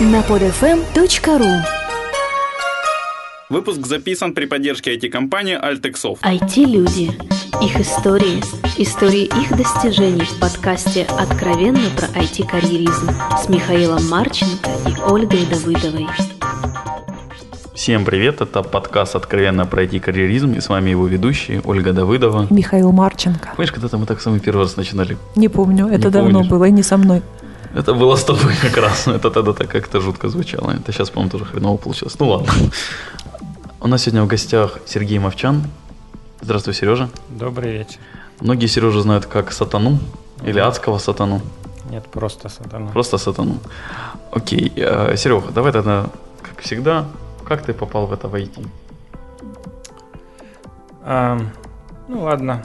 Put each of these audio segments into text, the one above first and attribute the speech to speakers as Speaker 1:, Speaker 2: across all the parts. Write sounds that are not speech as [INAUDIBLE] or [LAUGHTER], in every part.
Speaker 1: на podfm.ru
Speaker 2: Выпуск записан при поддержке IT-компании Altexoft.
Speaker 1: IT-люди. Их истории. Истории их достижений в подкасте «Откровенно про IT-карьеризм» с Михаилом Марченко и Ольгой Давыдовой.
Speaker 2: Всем привет, это подкаст «Откровенно про IT-карьеризм» и с вами его ведущие Ольга Давыдова.
Speaker 3: Михаил Марченко.
Speaker 2: Помнишь, когда-то мы так самый первый раз начинали?
Speaker 3: Не помню, это
Speaker 2: Не
Speaker 3: давно
Speaker 2: помнишь?
Speaker 3: было, и не со мной.
Speaker 2: Это было с тобой как раз, но [LAUGHS] это тогда так как-то жутко звучало. Это сейчас, по-моему, тоже хреново получилось. Ну ладно. У нас сегодня в гостях Сергей Мовчан. Здравствуй, Сережа.
Speaker 4: Добрый вечер.
Speaker 2: Многие Сережу знают как Сатану или адского Сатану.
Speaker 4: Нет, просто сатана.
Speaker 2: Просто Сатану. Окей, э, Серега, давай тогда, как всегда, как ты попал в это в IT?
Speaker 4: А, ну ладно,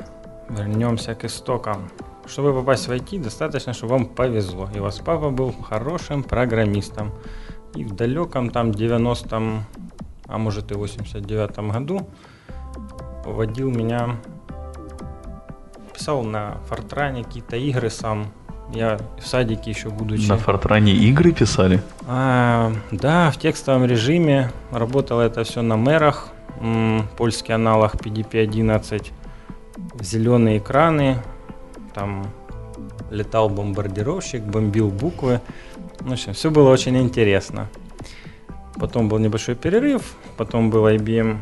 Speaker 4: вернемся к истокам. Чтобы попасть в IT, достаточно, чтобы вам повезло. И у вас папа был хорошим программистом. И в далеком там 90-м, а может и 89-м году водил меня, писал на Фортране какие-то игры сам. Я в садике еще будучи.
Speaker 2: На Фортране игры писали?
Speaker 4: А, да, в текстовом режиме. Работало это все на мэрах. М, Польский аналог PDP-11. Зеленые экраны. Там летал бомбардировщик, бомбил буквы. В общем, все было очень интересно. Потом был небольшой перерыв. Потом был IBM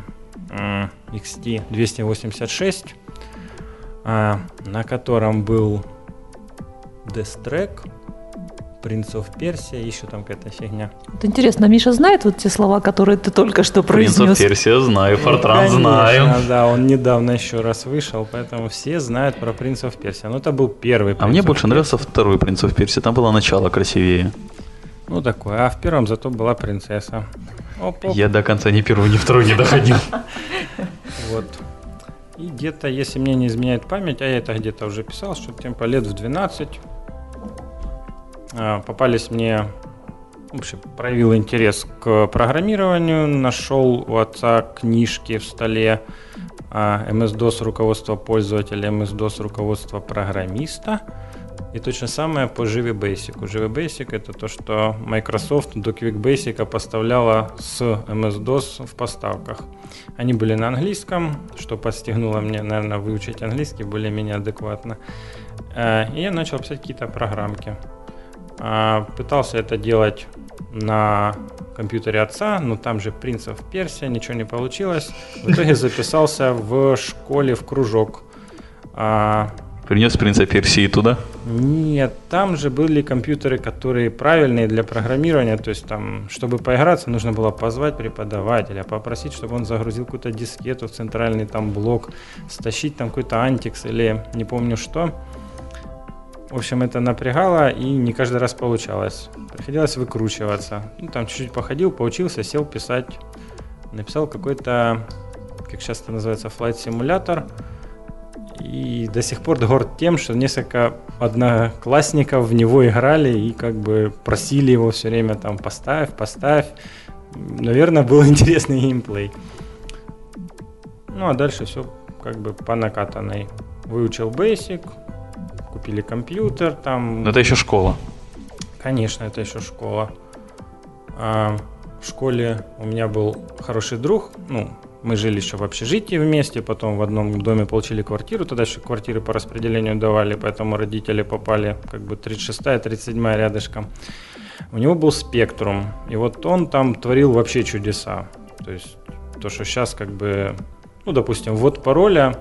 Speaker 4: XT 286, а, на котором был Death Track, Of Persia, еще там какая-то фигня.
Speaker 3: Вот интересно, Миша знает вот те слова, которые ты только что
Speaker 2: Принц
Speaker 3: произнес?
Speaker 2: Персия знаю, Фортран
Speaker 4: Ну,
Speaker 2: знаю.
Speaker 4: Да, он недавно еще раз вышел, поэтому все знают про Prince of Persia. Ну, это был первый
Speaker 2: А мне больше нравился второй Принц of Персия. Там было начало красивее.
Speaker 4: Ну, такой. А в первом зато была принцесса. Оп-оп.
Speaker 2: Я до конца ни первый, ни второй не доходил. [LAUGHS]
Speaker 4: Вот. И где-то, если мне не изменяет память, а я это где-то уже писал, что типа лет в 12 а, попались мне, в общем, проявил интерес к программированию, нашел у отца книжки в столе а, MS-DOS руководство пользователя, MS-DOS руководство программиста. И точно самое по Java Basic. Java Basic это то, что Microsoft до Quick Basic поставляла с MS-DOS в поставках. Они были на английском, что подстегнуло мне, наверное, выучить английский более-менее адекватно. Э, И я начал писать какие-то программки. А, Пытался это делать на компьютере отца, но там же принцев Персия, ничего не получилось. В итоге записался в школе в кружок. А,
Speaker 2: Принес принца Персии туда.
Speaker 4: нет, там же были компьютеры, которые правильные для программирования. То есть там, чтобы поиграться, нужно было позвать преподавателя, попросить, чтобы он загрузил какую-то дискету в центральный там блок, стащить там какой-то антикс или не помню что. В общем, это напрягало и не каждый раз получалось. Приходилось выкручиваться. Ну, там чуть-чуть походил, поучился, сел писать. Написал какой-то, как сейчас это называется, флайт-симулятор. И до сих пор горд тем, что несколько одноклассников в него играли и как бы просили его все время там поставь, поставь. Наверное, был [LAUGHS] интересный геймплей. Ну а дальше все как бы по накатанной. Выучил Basic, купили компьютер, там
Speaker 2: Но это еще школа.
Speaker 4: Конечно, это еще школа. А, в школе у меня был хороший друг. Ну, мы жили еще в общежитии вместе, потом в одном доме получили квартиру. Тогда еще квартиры по распределению давали, поэтому родители попали как бы 36-я, 37-я рядышком. У него был спектрум, и вот он там творил вообще чудеса. То есть то, что сейчас как бы, ну, допустим, ввод пароля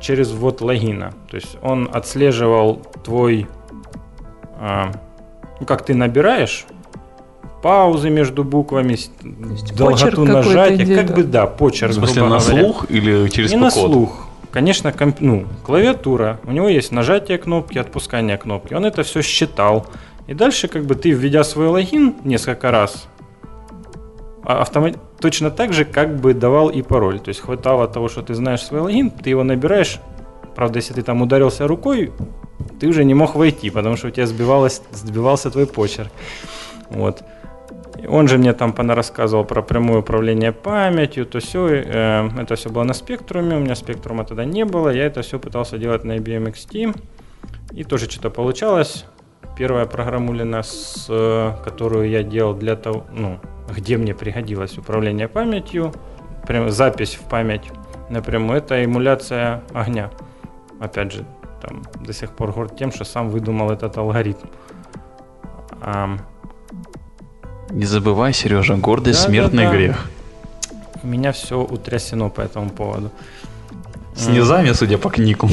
Speaker 4: через ввод логина. То есть он отслеживал твой а, ну, как ты набираешь, паузы между буквами, долготу нажатия, как
Speaker 3: да.
Speaker 4: бы да, почерк,
Speaker 2: В смысле,
Speaker 4: грубо
Speaker 2: на
Speaker 4: говоря.
Speaker 2: слух или через
Speaker 4: Не на слух. Конечно, комп- ну, клавиатура. У него есть нажатие кнопки, отпускание кнопки. Он это все считал. И дальше, как бы ты, введя свой логин несколько раз, а- автома- точно так же, как бы давал и пароль. То есть хватало того, что ты знаешь свой логин, ты его набираешь. Правда, если ты там ударился рукой, ты уже не мог войти, потому что у тебя сбивалось, сбивался твой почерк. Вот. Он же мне там рассказывал про прямое управление памятью, то все. это все было на спектруме, у меня спектрума тогда не было, я это все пытался делать на IBM XT. И тоже что-то получалось. первая программулина, с, э, которую я делал для того, ну, где мне пригодилось управление памятью, прям запись в память напрямую, это эмуляция огня. Опять же, там до сих пор горд тем, что сам выдумал этот алгоритм. Ам,
Speaker 2: Не забывай, Сережа, гордость
Speaker 4: Да,
Speaker 2: смертный
Speaker 4: да, да.
Speaker 2: грех.
Speaker 4: у меня все утрясено по этому поводу.
Speaker 2: С низами, судя по книгу.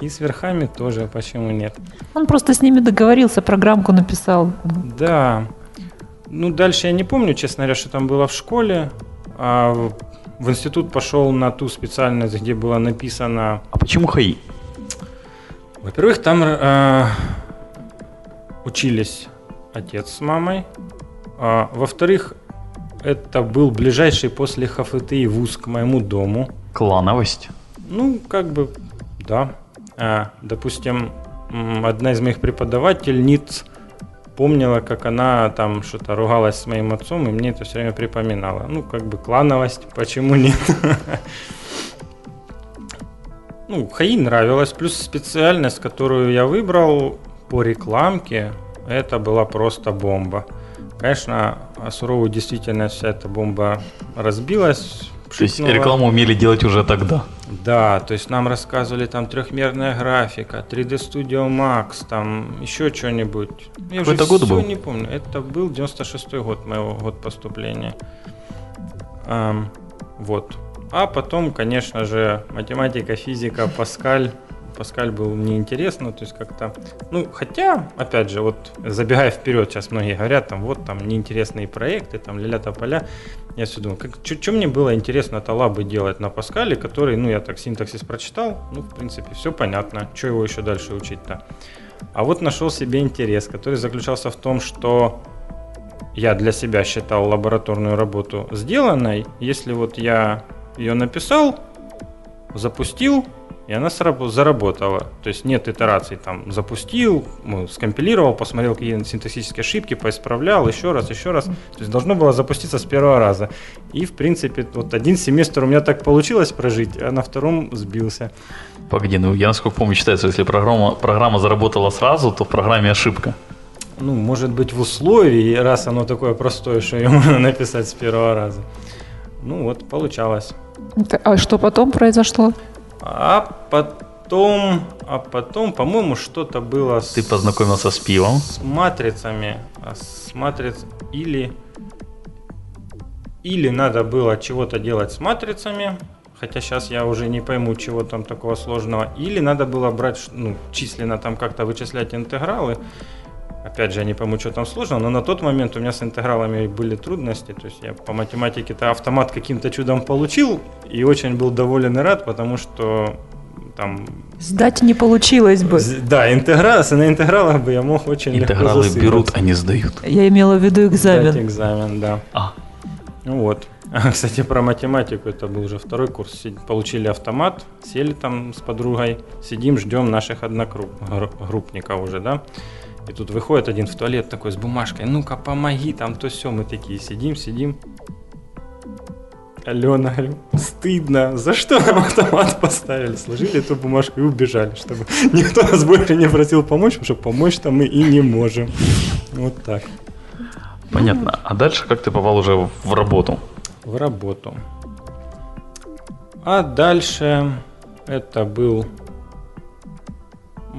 Speaker 4: И с верхами тоже, почему нет?
Speaker 3: Он просто с ними договорился, программку написал.
Speaker 4: Да. Ну, дальше я не помню, честно говоря, что там было в школе. А в- институт пошел на ту специальность, где было написано...
Speaker 2: А почему ХАИ?
Speaker 4: Во-первых, там э, учились отец с мамой. А, во-вторых, это был ближайший после ХФТИ вуз к моему дому.
Speaker 2: Клановость.
Speaker 4: Ну, как бы, да. А, допустим, одна из моих преподавательниц помнила, как она там что-то ругалась с моим отцом, и мне это все время припоминала. Ну, как бы клановость, почему нет? [LAUGHS] Ну, ХАИ нравилось, плюс специальность, которую я выбрал по рекламке, это была просто бомба. Конечно, а суровую действительность вся эта бомба разбилась.
Speaker 2: То есть рекламу умели делать уже тогда.
Speaker 4: Да, то есть нам рассказывали там трехмерная графика, 3D Studio Max, там еще что-нибудь. Я
Speaker 2: Какой
Speaker 4: уже
Speaker 2: это год был?
Speaker 4: не помню. Это был 96-й год моего год поступления. Ам, вот. А потом, конечно же, математика, физика, Паскаль. Паскаль был неинтересно, то есть как-то... Ну, хотя, опять же, вот забегая вперед, сейчас многие говорят, там, вот, там, неинтересные проекты, там, ля-ля поля. Я все думаю, что мне было интересно талабы делать на Паскале, который, ну, я так синтаксис прочитал, ну, в принципе, все понятно, что его еще дальше учить-то. А вот нашел себе интерес, который заключался в том, что я для себя считал лабораторную работу сделанной, если вот я ее написал, запустил, и она заработала. То есть нет итераций, там запустил, ну, скомпилировал, посмотрел какие синтаксические ошибки, поисправлял, еще раз, еще раз. То есть должно было запуститься с первого раза. И, в принципе, вот один семестр у меня так получилось прожить, а на втором сбился.
Speaker 2: Погоди, ну я насколько помню, считается, если программа, программа заработала сразу, то в программе ошибка.
Speaker 4: Ну, может быть, в условии, раз оно такое простое, что ее [LAUGHS] можно написать с первого раза. Ну вот, получалось.
Speaker 3: А что потом произошло?
Speaker 4: А потом, а потом, по-моему, что-то было с,
Speaker 2: Ты познакомился с пивом.
Speaker 4: с матрицами, а с матриц или или надо было чего-то делать с матрицами, хотя сейчас я уже не пойму, чего там такого сложного, или надо было брать, ну, численно там как-то вычислять интегралы. Опять же, я не пойму, что там сложно, но на тот момент у меня с интегралами были трудности, то есть я по математике-то автомат каким-то чудом получил и очень был доволен и рад, потому что там
Speaker 3: Сдать не получилось бы.
Speaker 4: Да, интеграл, на интегралах бы я мог очень легко
Speaker 2: Интегралы
Speaker 4: засыпать.
Speaker 2: берут, а не сдают.
Speaker 3: Я имела в виду
Speaker 4: Сдать
Speaker 3: экзамен.
Speaker 4: экзамен, да.
Speaker 2: А,
Speaker 4: Ну вот. [LAUGHS] Кстати, про математику, это был уже второй курс. Получили автомат, сели там с подругой, сидим, ждем наших одногруппников уже, да. И тут выходит один в туалет такой с бумажкой, ну-ка помоги, там то все, мы такие сидим, сидим. Алена, стыдно, за что нам автомат поставили? Сложили эту бумажку и убежали, чтобы никто нас больше не просил помочь, потому что помочь-то мы и не можем. Вот так.
Speaker 2: понятно. А дальше как ты попал уже в работу?
Speaker 4: в работу. А дальше это был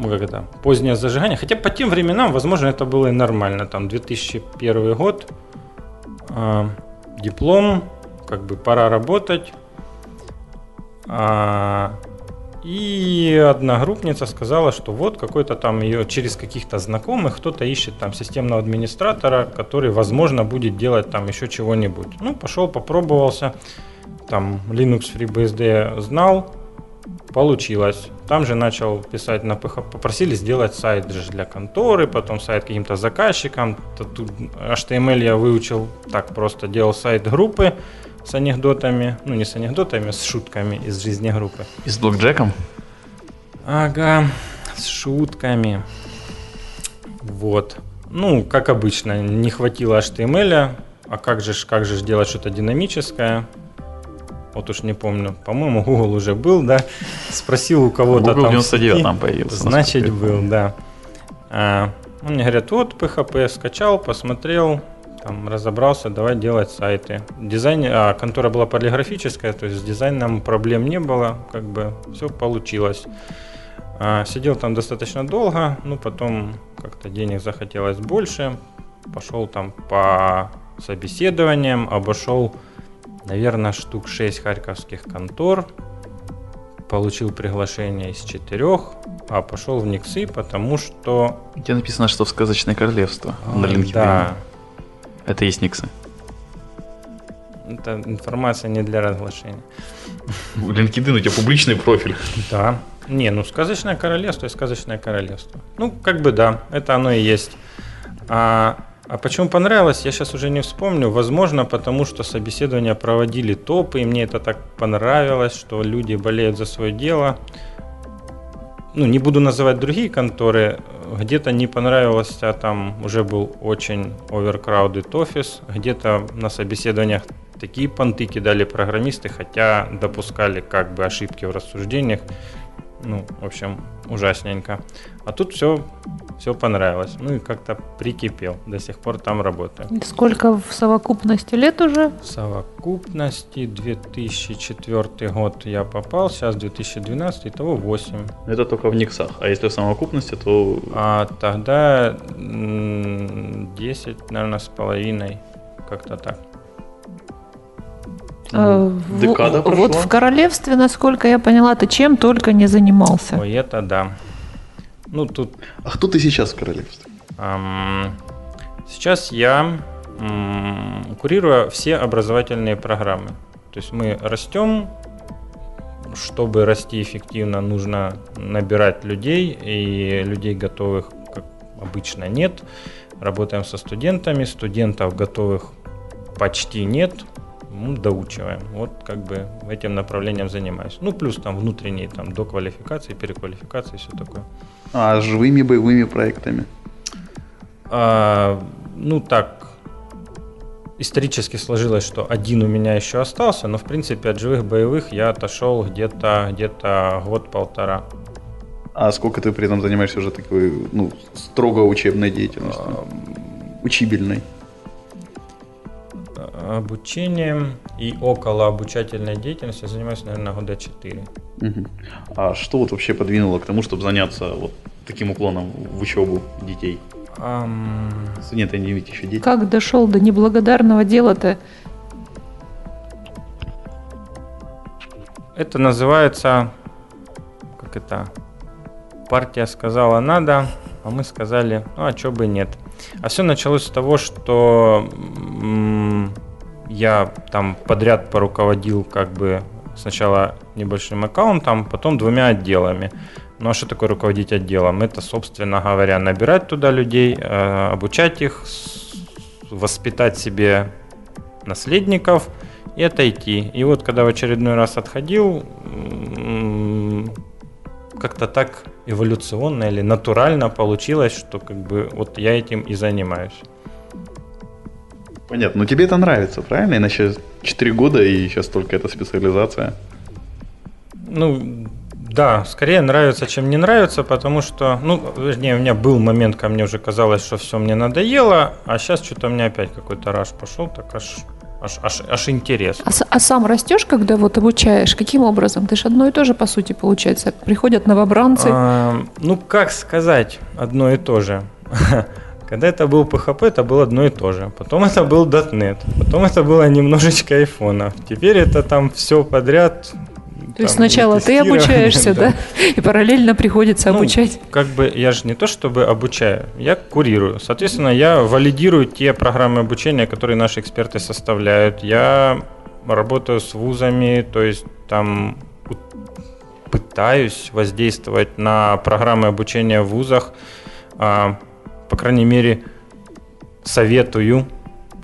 Speaker 4: как это, позднее зажигание. Хотя по тем временам, возможно, это было и нормально. Там 2001 год, а, диплом, как бы пора работать. А, и одногруппница сказала, что вот какой-то там ее через каких-то знакомых кто-то ищет там системного администратора, который, возможно, будет делать там еще чего-нибудь. Ну, пошел, попробовался. Там Linux FreeBSD знал, получилось. Там же начал писать на PHP. Попросили сделать сайт же для конторы, потом сайт каким-то заказчикам. Тут HTML я выучил так просто. Делал сайт группы с анекдотами. Ну, не с анекдотами, с шутками из жизни группы.
Speaker 2: И с блокджеком?
Speaker 4: Ага, с шутками. Вот. Ну, как обычно, не хватило HTML, а как же, как же ж делать что-то динамическое? Вот уж не помню. По-моему, Google уже был, да? Спросил у кого-то
Speaker 2: Google
Speaker 4: там. в
Speaker 2: 99
Speaker 4: сети.
Speaker 2: там появился.
Speaker 4: Значит, был, да. А, мне говорит, вот PHP скачал, посмотрел, там разобрался, давай делать сайты. Дизайн, а, контора была полиграфическая, то есть с дизайном проблем не было, как бы все получилось. А, сидел там достаточно долго, ну потом как-то денег захотелось больше, пошел там по собеседованиям, обошел, наверное, штук 6 харьковских контор, получил приглашение из четырех, а пошел в Никсы, потому что...
Speaker 2: Где написано, что в сказочное королевство на LinkedIn.
Speaker 4: Да,
Speaker 2: Это есть Никсы.
Speaker 4: это информация не для разглашения.
Speaker 2: LinkedIn у тебя публичный профиль.
Speaker 4: Да. Не, ну сказочное королевство и сказочное королевство. Ну, как бы да, это оно и есть. А, а почему понравилось, я сейчас уже не вспомню. Возможно, потому что собеседования проводили топы, и мне это так понравилось, что люди болеют за свое дело. Ну, не буду называть другие конторы. Где-то не понравилось, а там уже был очень overcrowded офис. Где-то на собеседованиях такие понты кидали программисты, хотя допускали как бы ошибки в рассуждениях. Ну, в общем, ужасненько. А тут все, все понравилось. Ну и как-то прикипел. До сих пор там работаю.
Speaker 3: И Сколько в совокупности лет уже?
Speaker 4: В совокупности 2004 год я попал, сейчас 2012, итого 8.
Speaker 2: Это только в Никсах. А если в совокупности, то
Speaker 4: А тогда м, 10, наверное, с половиной. Как-то так.
Speaker 3: А, в-
Speaker 2: декада
Speaker 3: Вот
Speaker 2: прошла.
Speaker 3: в королевстве, насколько я поняла, ты чем только не занимался.
Speaker 4: Ой, это да. Ну, тут
Speaker 2: А кто ты сейчас в королевстве?
Speaker 4: Ам, Сейчас я м, курирую все образовательные программы. То есть мы растем, чтобы расти эффективно, нужно набирать людей, и людей готовых, как обычно, нет. Работаем со студентами, студентов готовых почти нет, ну, доучиваем. Вот как бы этим направлением занимаюсь. Ну, плюс там внутренние там доквалификации, переквалификации, все такое.
Speaker 2: А живыми боевыми проектами?
Speaker 4: А, ну так, исторически сложилось, что один у меня еще остался, но в принципе от живых боевых я отошел где-то где-то год-полтора.
Speaker 2: А сколько ты при этом занимаешься уже такой, ну, строго учебной деятельностью? Учибельной.
Speaker 4: Обучением и около обучательной деятельности я занимаюсь, наверное, года 4.
Speaker 2: Мгм. А что вот вообще подвинуло к тому, чтобы заняться вот таким уклоном в учебу детей? Студенты не ведь еще дети.
Speaker 3: Как дошел до неблагодарного дела-то?
Speaker 4: Это называется, как это, партия сказала надо, а мы сказали, ну а чё бы нет. А все началось с того, что я там подряд поруководил как бы сначала небольшим аккаунтом, потом двумя отделами. Ну а что такое руководить отделом? Это, собственно говоря, набирать туда людей, э, обучать их, воспитать себе наследников и отойти. И вот когда в очередной раз отходил, как-то так эволюционно или натурально получилось, что как бы вот я этим и занимаюсь.
Speaker 2: Понятно. Но тебе это нравится, правильно? Иначе 4 года и сейчас только эта специализация.
Speaker 4: Ну, да, скорее нравится, чем не нравится, потому что, ну, вернее, у меня был момент, ко мне уже казалось, что все мне надоело, а сейчас что-то у меня опять какой-то раш пошел, так аж, аж, аж, аж интерес.
Speaker 3: А, а сам растешь, когда вот обучаешь? Каким образом? Ты же одно и то же, по сути, получается. Приходят новобранцы.
Speaker 4: А, ну, как сказать, одно и то же. [LAUGHS] Когда это был PHP, это было одно и то же. Потом это был .NET. Потом это было немножечко айфонов. Теперь это там все подряд.
Speaker 3: То есть сначала ты обучаешься, [LAUGHS] да? И параллельно приходится
Speaker 4: Ну,
Speaker 3: обучать.
Speaker 4: Как бы я же не то чтобы обучаю, я курирую. Соответственно, я валидирую те программы обучения, которые наши эксперты составляют. Я работаю с вузами, то есть там пытаюсь воздействовать на программы обучения в вузах. А, по крайней мере, советую,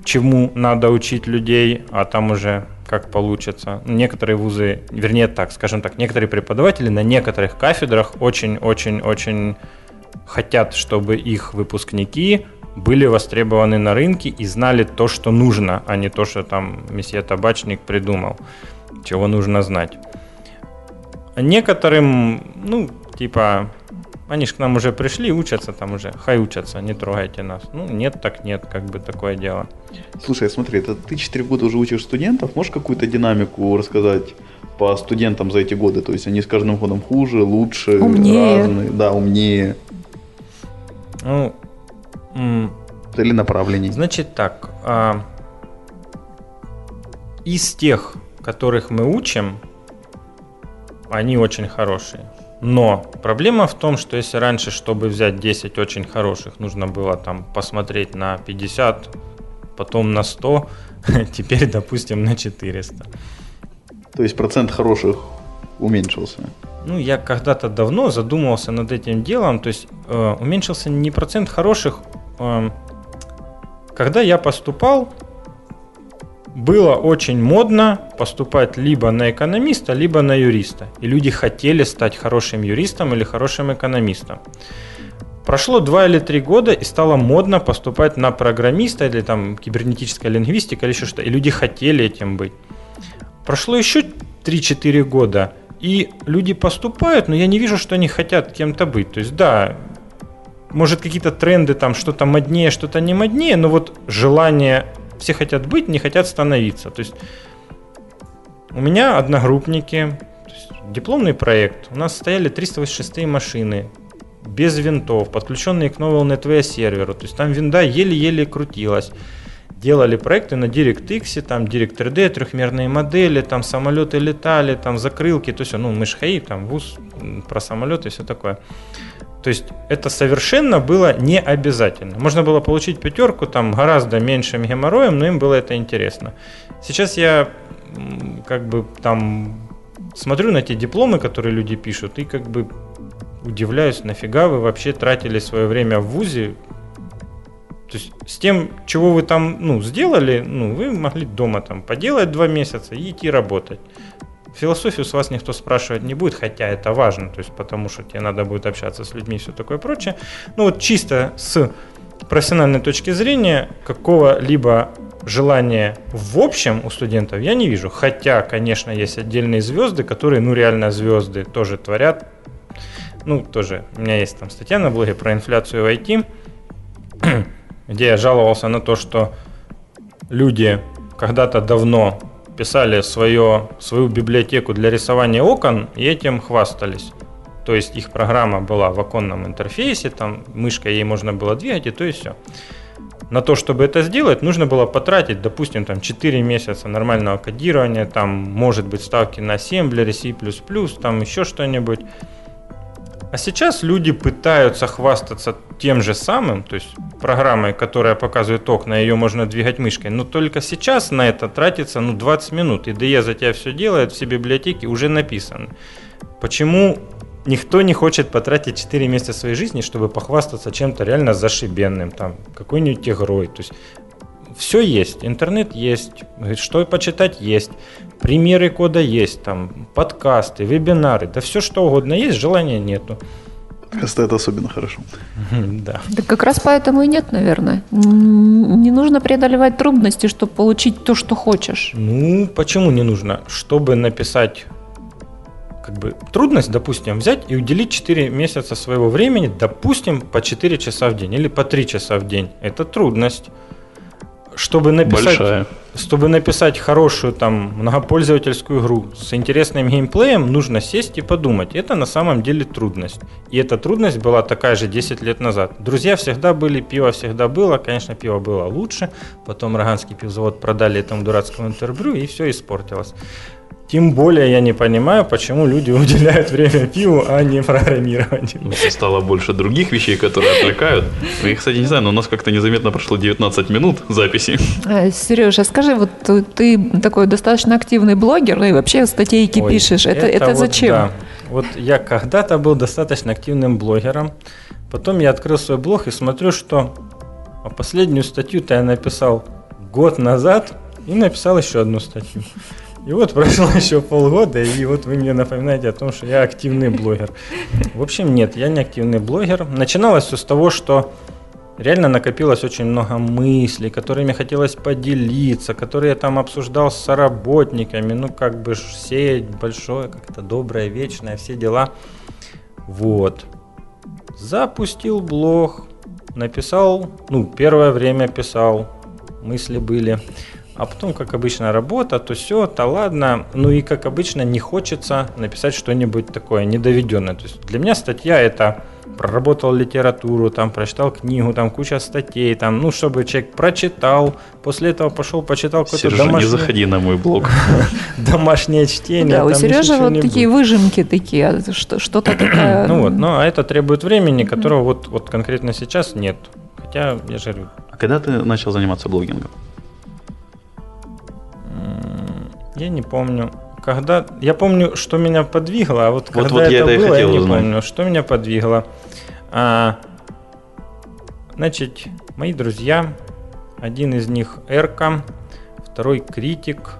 Speaker 4: чему надо учить людей, а там уже как получится. Некоторые вузы, вернее так, скажем так, некоторые преподаватели на некоторых кафедрах очень-очень-очень хотят, чтобы их выпускники были востребованы на рынке и знали то, что нужно, а не то, что там месье Табачник придумал, чего нужно знать. Некоторым, ну, типа, они же к нам уже пришли, учатся там уже, хай учатся, не трогайте нас. Ну, нет, так нет, как бы такое дело.
Speaker 2: Слушай, смотри, это ты 4 года уже учишь студентов, можешь какую-то динамику рассказать по студентам за эти годы? То есть они с каждым годом хуже, лучше,
Speaker 3: Умнее.
Speaker 2: разные, да, умнее.
Speaker 4: Ну, м,
Speaker 2: Или направлений.
Speaker 4: Значит так, а, из тех, которых мы учим, они очень хорошие. Но проблема в том, что если раньше, чтобы взять 10 очень хороших, нужно было там посмотреть на 50, потом на 100, [LAUGHS] теперь, допустим, на 400.
Speaker 2: То есть процент хороших уменьшился.
Speaker 4: Ну, я когда-то давно задумывался над этим делом, то есть э, уменьшился не процент хороших. э, когда я поступал, было очень модно поступать либо на экономиста, либо на юриста. И люди хотели стать хорошим юристом или хорошим экономистом. Прошло два или три года, и стало модно поступать на программиста или там кибернетическая лингвистика или еще что-то. И люди хотели этим быть. Прошло еще 3-4 года, и люди поступают, но я не вижу, что они хотят кем-то быть. То есть, да, может какие-то тренды, там что-то моднее, что-то не моднее, но вот желание, все хотят быть, не хотят становиться. То есть у меня одногруппники, дипломный проект, у нас стояли 386 машины, без винтов, подключенные к новому NetWare серверу. То есть там винда еле-еле крутилась. Делали проекты на DirectX, там Direct3D, трехмерные модели, там самолеты летали, там закрылки, то есть, ну, мы ж ХАИ, там ВУЗ про самолеты и все такое. То есть это совершенно было не обязательно. Можно было получить пятерку там гораздо меньшим геморроем, но им было это интересно. Сейчас я как бы там смотрю на те дипломы, которые люди пишут, и как бы удивляюсь, нафига вы вообще тратили свое время в ВУЗе. То есть с тем, чего вы там ну, сделали, ну, вы могли дома там поделать два месяца и идти работать. Философию с вас никто спрашивать не будет, хотя это важно, то есть потому что тебе надо будет общаться с людьми и все такое прочее. Ну вот чисто с профессиональной точки зрения какого-либо желания в общем у студентов я не вижу. Хотя, конечно, есть отдельные звезды, которые, ну реально звезды, тоже творят. Ну, тоже, у меня есть там статья на блоге про инфляцию в IT, [CLEARS THROAT] где я жаловался на то, что люди когда-то давно писали свое, свою библиотеку для рисования окон и этим хвастались. То есть их программа была в оконном интерфейсе, там мышкой ей можно было двигать и то и все. На то, чтобы это сделать, нужно было потратить, допустим, там 4 месяца нормального кодирования, там, может быть, ставки на ассемблере, C++, там еще что-нибудь. А сейчас люди пытаются хвастаться тем же самым, то есть программой, которая показывает окна, ее можно двигать мышкой, но только сейчас на это тратится ну, 20 минут. IDE за тебя все делает, все библиотеки уже написаны. Почему никто не хочет потратить 4 месяца своей жизни, чтобы похвастаться чем-то реально зашибенным, там, какой-нибудь игрой. То есть все есть, интернет есть, что почитать есть, примеры кода есть, там, подкасты, вебинары, да все что угодно есть, желания нету.
Speaker 2: Подкасты это особенно хорошо. [LAUGHS]
Speaker 4: Да.
Speaker 3: Да как раз поэтому и нет, наверное. Не нужно преодолевать трудности, чтобы получить то, что хочешь.
Speaker 4: Ну, почему не нужно? Чтобы написать как бы трудность, допустим, взять и уделить 4 месяца своего времени, допустим, по 4 часа в день или по 3 часа в день. Это трудность. Чтобы написать,
Speaker 2: Большая.
Speaker 4: чтобы написать хорошую там многопользовательскую игру с интересным геймплеем, нужно сесть и подумать. Это на самом деле трудность. И эта трудность была такая же 10 лет назад. Друзья всегда были, пиво всегда было. Конечно, пиво было лучше. Потом Роганский пивзавод продали этому дурацкому интервью, и все испортилось. Тем более я не понимаю, почему люди [LAUGHS] уделяют время пиву, а не программированию.
Speaker 2: Ну, Стало больше других вещей, которые отвлекают. Ну, Я, кстати, не знаю, но у нас как-то незаметно прошло 19 минут записи.
Speaker 3: Сережа, скажи, вот ты- ты такой достаточно активный блогер, ну и вообще статейки
Speaker 4: Ой,
Speaker 3: пишешь. Это, это,
Speaker 4: вот
Speaker 3: зачем?
Speaker 4: да. Вот я когда-то был достаточно активным блогером. Потом я открыл свой блог и смотрю, что последнюю статью-то я написал год назад и написал еще одну статью. И вот прошло [LAUGHS] еще полгода, и вот вы мне напоминаете о том, что я активный блогер. В общем, нет, я не активный блогер. Начиналось все с того, что реально накопилось очень много мыслей, которыми хотелось поделиться, которые я там обсуждал с соработниками, ну как бы ж сеть большое, как-то доброе, вечное, все дела. Вот. Запустил блог, написал, ну, первое время писал, мысли были. А потом, как обычно, работа, то все, то ладно. Ну и, как обычно, не хочется написать что-нибудь такое недоведенное. То есть для меня статья это проработал литературу, там прочитал книгу, там куча статей, там, ну, чтобы человек прочитал, после этого пошел, почитал какой-то
Speaker 2: Сережа,
Speaker 4: домашний...
Speaker 2: не заходи на мой блог. [LAUGHS]
Speaker 4: домашнее чтение.
Speaker 3: Да, у Сережи вот такие выжимки такие, а что- что-то такое. [CLEARS THROAT]
Speaker 4: Ну вот, но это требует времени, которого вот, вот конкретно сейчас нет. Хотя, я же говорю,
Speaker 2: А когда ты начал заниматься блогингом?
Speaker 4: Я не помню, когда... Я помню, что меня подвигло, а вот
Speaker 2: Вот-
Speaker 4: когда
Speaker 2: вот я
Speaker 4: это
Speaker 2: и
Speaker 4: было, я
Speaker 2: хотел
Speaker 4: не
Speaker 2: узнать.
Speaker 4: помню, что меня подвигло. А, значит, мои друзья, один из них Эрка, второй Критик,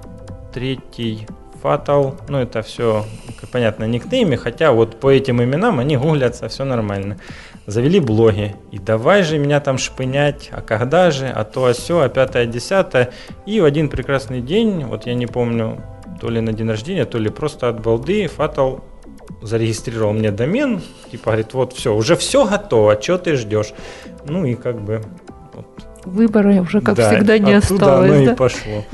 Speaker 4: третий Фатал. Ну, это все, понятно, никнеймы, хотя вот по этим именам они гуглятся, все нормально. Завели блоги. И давай же меня там шпынять, а когда же, а то, а все, а пятое, десятое. И в один прекрасный день, вот я не помню, то ли на день рождения, то ли просто от балды, Фатал зарегистрировал мне домен, типа говорит, вот все, уже все готово, что ты ждешь? Ну и как бы вот,
Speaker 3: Выбора уже, как
Speaker 4: да,
Speaker 3: всегда, не
Speaker 4: оттуда
Speaker 3: осталось.
Speaker 4: оно
Speaker 3: да?
Speaker 4: и пошло.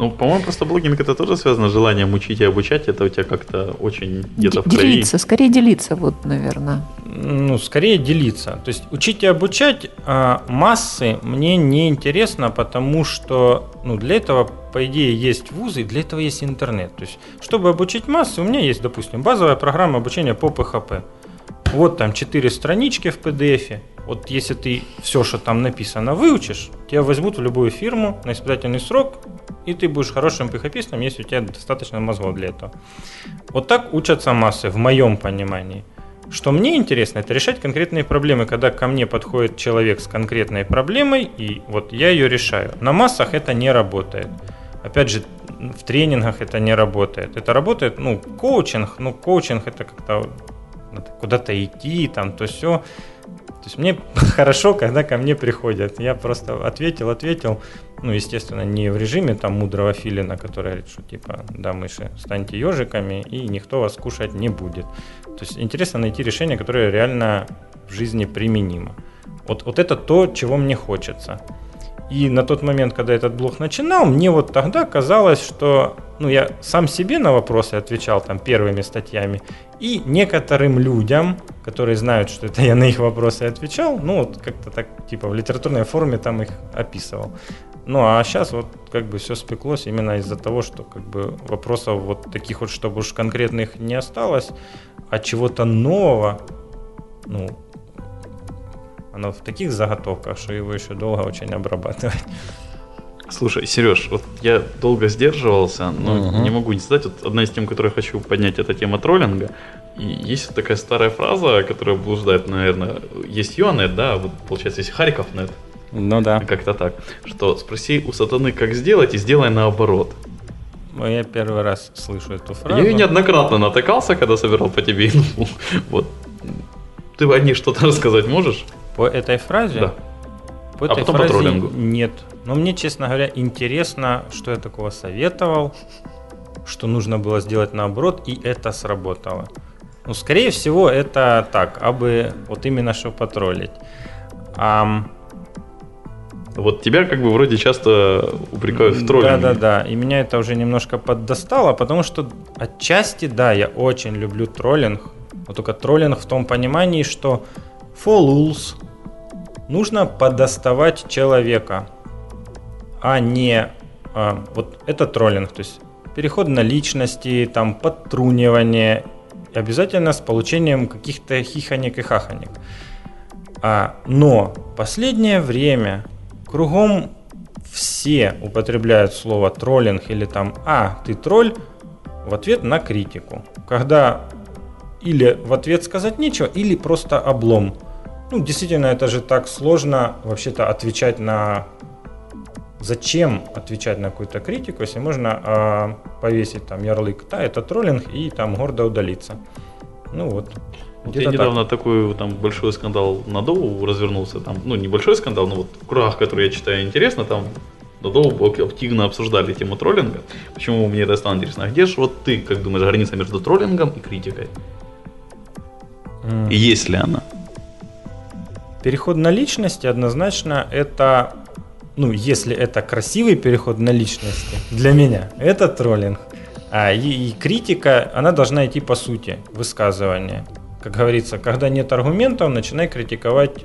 Speaker 2: Ну, по-моему, просто блогинг это тоже связано с желанием учить и обучать. Это у тебя как-то очень где-то
Speaker 3: Д-
Speaker 2: в крови.
Speaker 3: Делиться, скорее делиться, вот, наверное.
Speaker 4: Ну, скорее делиться. То есть учить и обучать а, массы мне не интересно, потому что ну, для этого, по идее, есть вузы, для этого есть интернет. То есть, чтобы обучить массы, у меня есть, допустим, базовая программа обучения по PHP. Вот там 4 странички в PDF. Вот если ты все, что там написано, выучишь, тебя возьмут в любую фирму на испытательный срок, и ты будешь хорошим PHP-стом, если у тебя достаточно мозгов для этого. Вот так учатся массы, в моем понимании. Что мне интересно, это решать конкретные проблемы, когда ко мне подходит человек с конкретной проблемой, и вот я ее решаю. На массах это не работает. Опять же, в тренингах это не работает. Это работает, ну, коучинг, ну, коучинг это как-то надо куда-то идти, там, то все. То есть мне [LAUGHS] хорошо, когда ко мне приходят. Я просто ответил, ответил. Ну, естественно, не в режиме там мудрого филина, который говорит, что типа, да, мыши, станьте ежиками, и никто вас кушать не будет. То есть интересно найти решение, которое реально в жизни применимо. Вот, вот это то, чего мне хочется. И на тот момент, когда этот блог начинал, мне вот тогда казалось, что ну, я сам себе на вопросы отвечал там первыми статьями, и некоторым людям, которые знают, что это я на их вопросы отвечал, ну вот как-то так, типа в литературной форме там их описывал. Ну а сейчас вот как бы все спеклось именно из-за того, что как бы вопросов вот таких вот, чтобы уж конкретных не осталось, а чего-то нового, ну, оно в таких заготовках, что его еще долго очень обрабатывать.
Speaker 2: Слушай, Сереж, вот я долго сдерживался, но
Speaker 4: Мгм.
Speaker 2: не могу не сказать. Вот одна из тем, которую я хочу поднять, это тема троллинга. И есть вот такая старая фраза, которая блуждает, наверное, есть Юанет, да, вот получается есть Харьковнет,
Speaker 4: Ну да.
Speaker 2: как-то так, что спроси у сатаны, как сделать, и сделай наоборот.
Speaker 4: Ну, Я первый раз слышу эту
Speaker 2: Я
Speaker 4: фразу.
Speaker 2: ее неоднократно натыкался, когда собирал по тебе инфу. Вот. Ты о ней что-то [LAUGHS] рассказать можешь?
Speaker 4: По этой фразе?
Speaker 2: Да.
Speaker 4: По
Speaker 2: А
Speaker 4: этой
Speaker 2: потом по
Speaker 4: фразе
Speaker 2: троллингу.
Speaker 4: нет. Но мне, честно говоря, интересно, что я такого советовал, что нужно было сделать наоборот, и это сработало. Ну, скорее всего, это так, а бы вот именно что потроллить. Ам,
Speaker 2: Вот тебя как бы вроде часто упрекают в троллинге.
Speaker 4: Да, да, да. И меня это уже немножко поддостало, потому что отчасти, да, я очень люблю троллинг. Но только троллинг в том понимании, что for нужно подоставать человека, а не а, вот это троллинг, то есть переход на личности, там подтрунивание, обязательно с получением каких-то хихонек и хахонек. А, но последнее время кругом все употребляют слово троллинг или там «а, ты тролль» в ответ на критику. Когда или в ответ сказать нечего, или просто облом. Ну, действительно, это же так сложно вообще-то отвечать на... Зачем отвечать на какую-то критику, если можно а, повесить там ярлык «да, это троллинг» и там гордо удалиться. Ну вот.
Speaker 2: Вот я недавно такой там большой скандал на Доу развернулся. Там, ну, небольшой скандал, но вот в кругах, которые я читаю, интересно, там на Доу активно обсуждали тему троллинга. Почему мне это стало интересно? А где же вот ты, как думаешь, граница между троллингом и критикой?
Speaker 4: М.
Speaker 2: И есть ли она?
Speaker 4: Переход на личности однозначно это, ну, если это красивый переход на личности, для меня, это троллинг. А и, и критика, она должна идти по сути высказывания. Как говорится, когда нет аргументов, начинай критиковать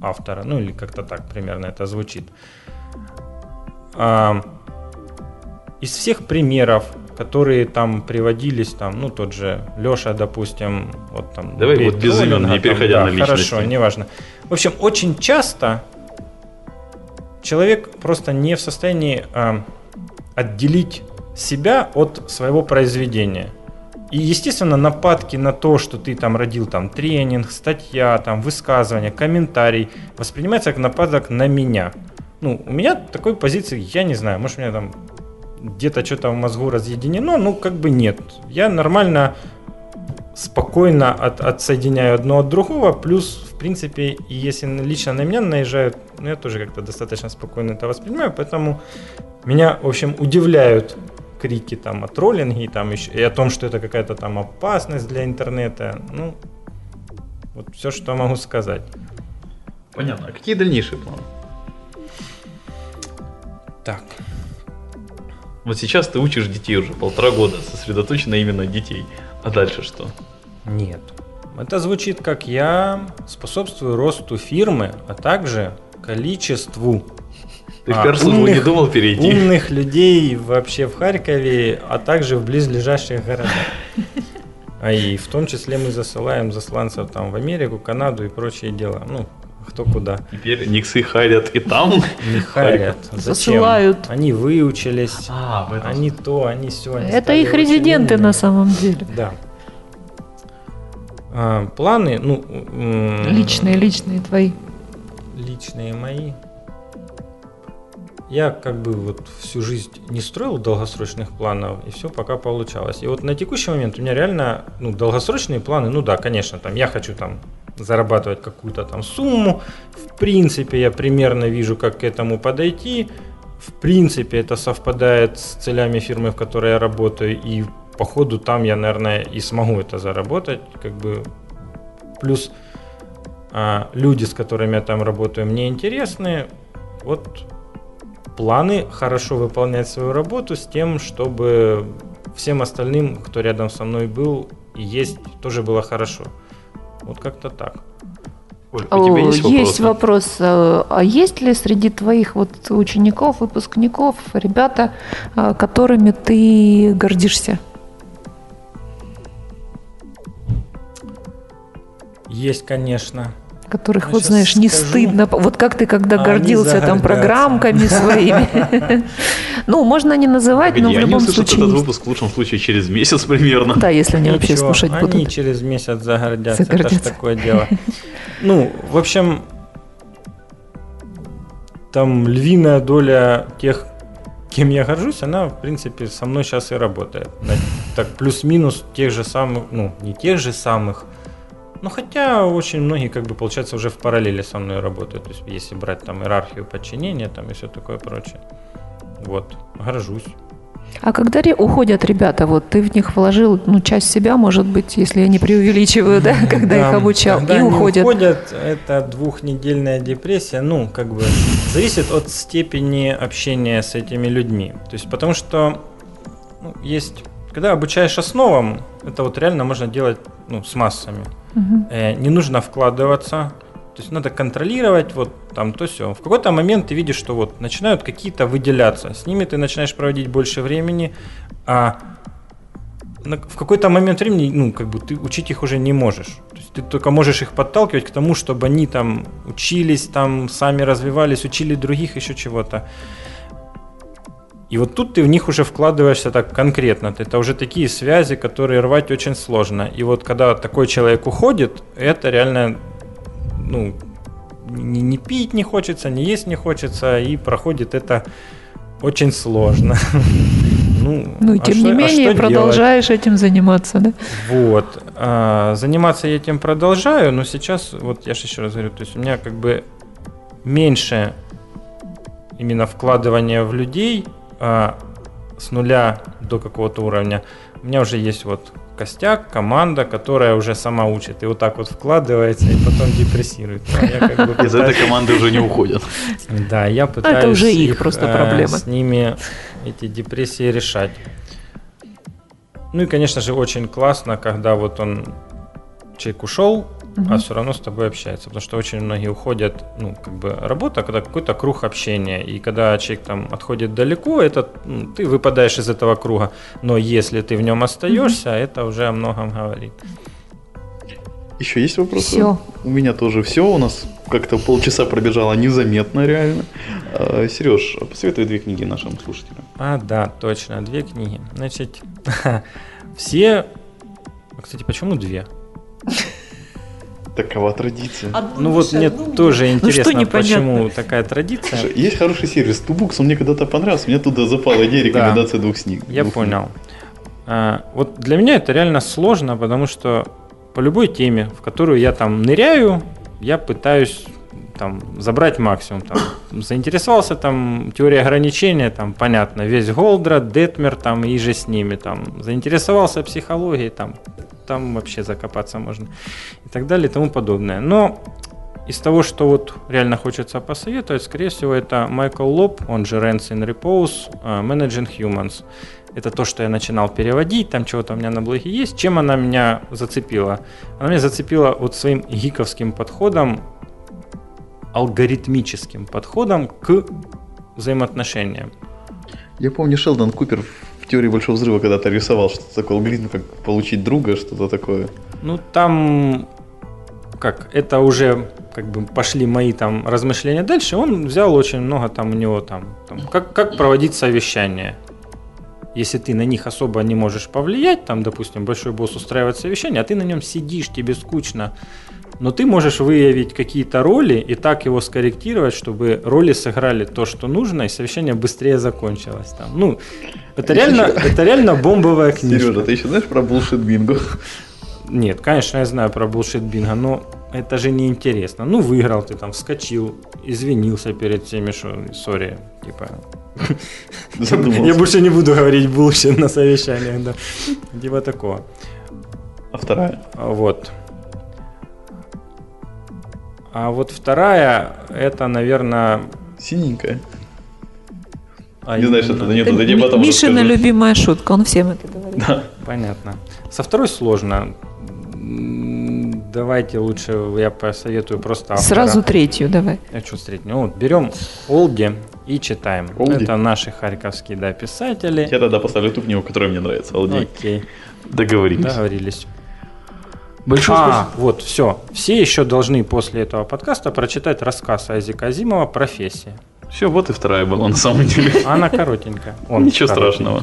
Speaker 4: автора. Ну или как-то так примерно это звучит. А, из всех примеров, которые там приводились, там, ну, тот же Леша, допустим, вот там...
Speaker 2: Давай вот без имен, не переходя
Speaker 4: да,
Speaker 2: на личности.
Speaker 4: Хорошо, неважно. В общем, очень часто человек просто не в состоянии э, отделить себя от своего произведения. И, естественно, нападки на то, что ты там родил там тренинг, статья, там высказывание, комментарий, воспринимается как нападок на меня. Ну, у меня такой позиции, я не знаю, может, у меня там где-то что-то в мозгу разъединено, ну, как бы нет. Я нормально, спокойно от, отсоединяю одно от другого, плюс, в принципе, если лично на меня наезжают, ну, я тоже как-то достаточно спокойно это воспринимаю, поэтому меня, в общем, удивляют крики там о троллинге там еще, и о том, что это какая-то там опасность для интернета. Ну, вот все, что могу сказать.
Speaker 2: Понятно. А какие дальнейшие планы?
Speaker 4: Так.
Speaker 2: Вот сейчас ты учишь детей уже полтора года, сосредоточена именно детей. А дальше что?
Speaker 4: Нет. Это звучит как я способствую росту фирмы, а также количеству
Speaker 2: ты в а, пиар-службу не думал перейти?
Speaker 4: Умных людей вообще в Харькове, а также в близлежащих городах. А и в том числе мы засылаем засланцев там в Америку, Канаду и прочие дела. Ну, кто куда.
Speaker 2: Теперь Никсы харят и там?
Speaker 4: Не харят. Зачем? Засылают. Они выучились. А, в этом они то, они все. Они
Speaker 3: Это их резиденты на самом деле.
Speaker 4: Да. А, планы, ну...
Speaker 3: Личные, личные твои.
Speaker 4: Личные мои я как бы вот всю жизнь не строил долгосрочных планов, и все пока получалось. И вот на текущий момент у меня реально ну, долгосрочные планы, ну да, конечно, там я хочу там зарабатывать какую-то там сумму. В принципе, я примерно вижу, как к этому подойти. В принципе, это совпадает с целями фирмы, в которой я работаю, и по ходу там я, наверное, и смогу это заработать. Как бы плюс а, люди, с которыми я там работаю, мне интересны. Вот планы хорошо выполнять свою работу с тем, чтобы всем остальным, кто рядом со мной был и есть, тоже было хорошо. Вот как-то так.
Speaker 3: Оль, у тебя есть, есть вопрос? Э, а есть ли среди твоих вот учеников, выпускников ребята, э, которыми ты гордишься?
Speaker 4: Есть, конечно
Speaker 3: которых, ну, вот знаешь, не скажу. стыдно. Вот как ты когда а гордился там программками своими. [LAUGHS] Ну, можно не называть, но в любом случае.
Speaker 2: этот выпуск в лучшем случае через месяц примерно.
Speaker 3: Да, если они вообще слушать будут.
Speaker 4: Они через месяц загордятся. Это же такое дело. Ну, в общем, там львиная доля тех, кем я горжусь, она, в принципе, со мной сейчас и работает. Так, плюс-минус тех же самых, ну, не тех же самых, ну, хотя очень многие, как бы, получается, уже в параллели со мной работают. То есть, если брать там иерархию подчинения там и все такое прочее. Вот, горжусь.
Speaker 3: А когда уходят ребята, вот ты в них вложил ну, часть себя, может быть, если я не преувеличиваю, да, когда да, их обучал, когда и уходят.
Speaker 4: уходят, это двухнедельная депрессия, ну, как бы, зависит от степени общения с этими людьми. То есть, потому что ну, есть, когда обучаешь основам, это вот реально можно делать ну, с массами. Угу. Э, не нужно вкладываться, то есть надо контролировать вот там то все. В какой-то момент ты видишь, что вот начинают какие-то выделяться. С ними ты начинаешь проводить больше времени, а в какой-то момент времени, ну, как бы ты учить их уже не можешь. То есть ты только можешь их подталкивать к тому, чтобы они там учились, там сами развивались, учили других, еще чего-то. И вот тут ты в них уже вкладываешься так конкретно. Это уже такие связи, которые рвать очень сложно. И вот когда такой человек уходит, это реально, ну, не, не пить не хочется, не есть не хочется, и проходит это очень сложно. [LAUGHS]
Speaker 3: Ну, ну а тем что, не а менее, а продолжаешь делать? этим заниматься, да?
Speaker 4: Вот. А, заниматься я этим продолжаю, но сейчас, вот я же еще раз говорю, то есть у меня как бы меньше именно вкладывания в людей, а, с нуля до какого-то уровня. У меня уже есть вот костяк, команда, которая уже сама учит и вот так вот вкладывается и потом депрессирует.
Speaker 2: А [LAUGHS] Из этой команды уже не уходят.
Speaker 4: Да, я пытаюсь
Speaker 3: Это уже их, просто э, проблема.
Speaker 4: с ними эти депрессии решать. Ну и, конечно же, очень классно, когда вот он, человек ушел, угу. а все равно с тобой общается. Потому что очень многие уходят, ну, как бы работа, когда какой-то круг общения. И когда человек там отходит далеко, это ты выпадаешь из этого круга. Но если ты в нем остаешься, угу. это уже о многом говорит.
Speaker 2: Еще есть вопросы?
Speaker 3: Все.
Speaker 2: У меня тоже все. У нас как-то полчаса пробежало незаметно, реально. А, Сереж, посоветуй две книги нашим слушателям.
Speaker 4: А, да, точно, две книги. Значит, [LAUGHS] все... Кстати, почему две? [LAUGHS]
Speaker 2: Такова традиция.
Speaker 4: Одну ну вот мне одну... тоже ну, интересно, ну, почему такая традиция.
Speaker 2: Есть хороший сервис Тубукс, он мне когда-то понравился, мне туда запала идея [LAUGHS] рекомендации да, двух книг.
Speaker 4: Я
Speaker 2: двух
Speaker 4: понял. А, вот для меня это реально сложно, потому что по любой теме, в которую я там ныряю, я пытаюсь там забрать максимум. Там, заинтересовался там теорией ограничения, там понятно, весь Голдра, Детмер там и же с ними там. Заинтересовался психологией, там, там вообще закопаться можно и так далее и тому подобное. Но из того, что вот реально хочется посоветовать, скорее всего, это Майкл Лоб, он же Rents in Repose, uh, Managing Humans. Это то, что я начинал переводить, там чего-то у меня на блоге есть. Чем она меня зацепила? Она меня зацепила вот своим гиковским подходом алгоритмическим подходом к взаимоотношениям.
Speaker 2: Я помню, Шелдон Купер в теории большого взрыва когда-то рисовал что-то такое алгоритм, как получить друга, что-то такое.
Speaker 4: Ну, там как, это уже как бы пошли мои там размышления дальше, он взял очень много там у него там, там как, как проводить совещания. Если ты на них особо не можешь повлиять, там, допустим, большой босс устраивает совещание, а ты на нем сидишь, тебе скучно, но ты можешь выявить какие-то роли и так его скорректировать, чтобы роли сыграли то, что нужно, и совещание быстрее закончилось. Там. Ну, это реально, [LAUGHS] это реально бомбовая книжка.
Speaker 2: Сережа, ты еще знаешь про булшит бинго?
Speaker 4: Нет, конечно, я знаю про булшит бинго, но это же не интересно. Ну, выиграл ты там, вскочил, извинился перед всеми, что, сори, типа, [LAUGHS] я больше не буду говорить булшит на совещаниях, да. Типа такого.
Speaker 2: А вторая?
Speaker 4: Вот. А вот вторая, это, наверное...
Speaker 2: Синенькая. А не знаешь, это нет, это не
Speaker 3: потом Мишина любимая шутка, он всем это говорит.
Speaker 4: Да. Понятно. Со второй сложно. Давайте лучше я посоветую просто
Speaker 3: автора. Сразу третью давай.
Speaker 4: А что с третью? Ну, вот, берем Олди и читаем. Олди. Это наши харьковские да, писатели.
Speaker 2: Я тогда поставлю ту книгу, которая мне нравится. Олди.
Speaker 4: Окей.
Speaker 2: Договорились.
Speaker 4: Договорились. Большое а, спасибо. вот, все. Все еще должны после этого подкаста прочитать рассказ Айзека Азимова «Профессия».
Speaker 2: Все, вот и вторая была на самом деле. [LAUGHS]
Speaker 4: Она коротенькая.
Speaker 2: Он Ничего страшного.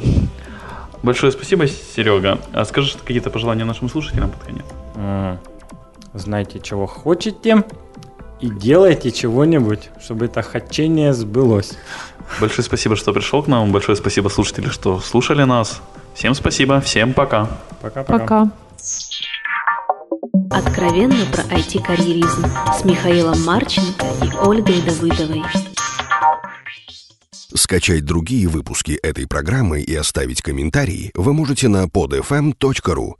Speaker 2: Большое спасибо, Серега. А скажешь какие-то пожелания нашим слушателям под конец?
Speaker 4: Знайте, чего хотите, и делайте чего-нибудь, чтобы это хотение сбылось.
Speaker 2: Большое спасибо, что пришел к нам. Большое спасибо, слушатели, что слушали нас. Всем спасибо. Всем пока.
Speaker 3: Пока-пока. Пока. Откровенно про IT-карьеризм с Михаилом Марченко и Ольгой Давыдовой.
Speaker 5: Скачать другие выпуски этой программы и оставить комментарии вы можете на podfm.ru.